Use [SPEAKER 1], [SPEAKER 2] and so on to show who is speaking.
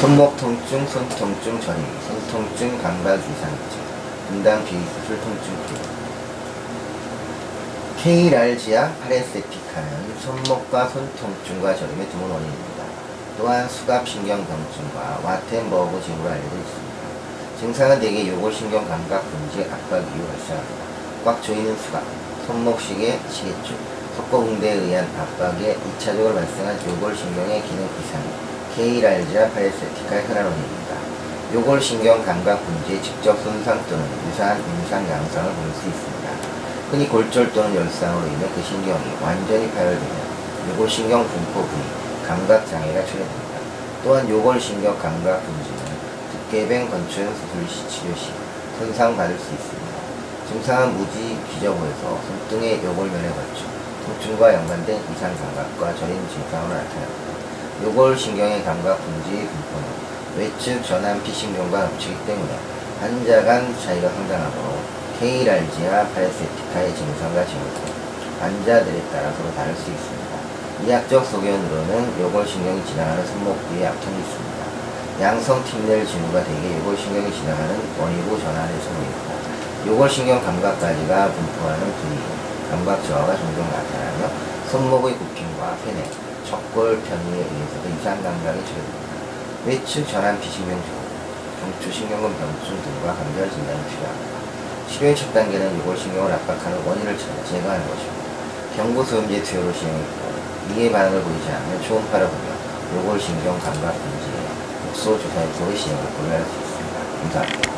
[SPEAKER 1] 손목 통증, 손 통증 전이, 손 통증, 감각 이상증, 분당 비수술 통증 치료. 케이랄지아 파레세티카는 손목과 손 통증과 저림의 드문 원인입니다. 또한 수갑 신경병증과 와텐버그 징후로 알려져 있습니다. 증상은 대개 요골신경 감각 분지 압박 이후 발생합니다. 꽉 조이는 수갑, 손목 시계, 시계줄, 속고응대에 의한 압박에 2차적으로 발생한 요골신경의 기능 이상, 케이랄지아 파레세티카의 흔한 원인입니다. 요골 신경 감각 분지의 직접 손상 또는 유사한 임상 양상을 볼 수 있습니다. 흔히 골절 또는 열상으로 인해 그 신경이 완전히 파열되면 요골 신경 분포 부위, 감각 장애가 출현됩니다. 또한 요골 신경 감각 분지는 두께뱅 건초형 수술 시 치료 시 손상 받을 수 있습니다. 증상은 무지 기저부에서 손등의 요골면에 걸쳐 통증과 연관된 이상 감각과 저림 증상으로 나타납니다. 요골 신경의 감각 분지의 분포는 외측 전환 피신경과 합치기 때문에 환자 간 차이가 상당하므로 케이랄지아 파레세티카의 증상과 징후도 환자들에 따라 서로 다를 수 있습니다. 이학적 소견으로는 요골신경이 지나가는 손목 부위에 압통이 있습니다. 양성 팀넬 징후가 대개 요골신경이 지나가는 원위부 전환의 소모입니다. 요골신경 감각까지가 분포하는 부위, 감각 저하가 종종 나타나며 손목의 굽힘과 회내, 척골 편의에 의해서도 이상 감각이 출현됩니다. 외측 전환 피신경 징후, 경추신경근 병증 등과 관절 진단이 필요합니다. 치료의 첫 단계는 요골신경을 압박하는 원인을 찾아 제거하는 것입니다. 경부소염제 투여로 시행했고 이에 반응을 보이지 않으면 초음파를 보며 요골신경 감각 분지에 주사의 투여를 시행을 고려할 수 있습니다. 감사합니다.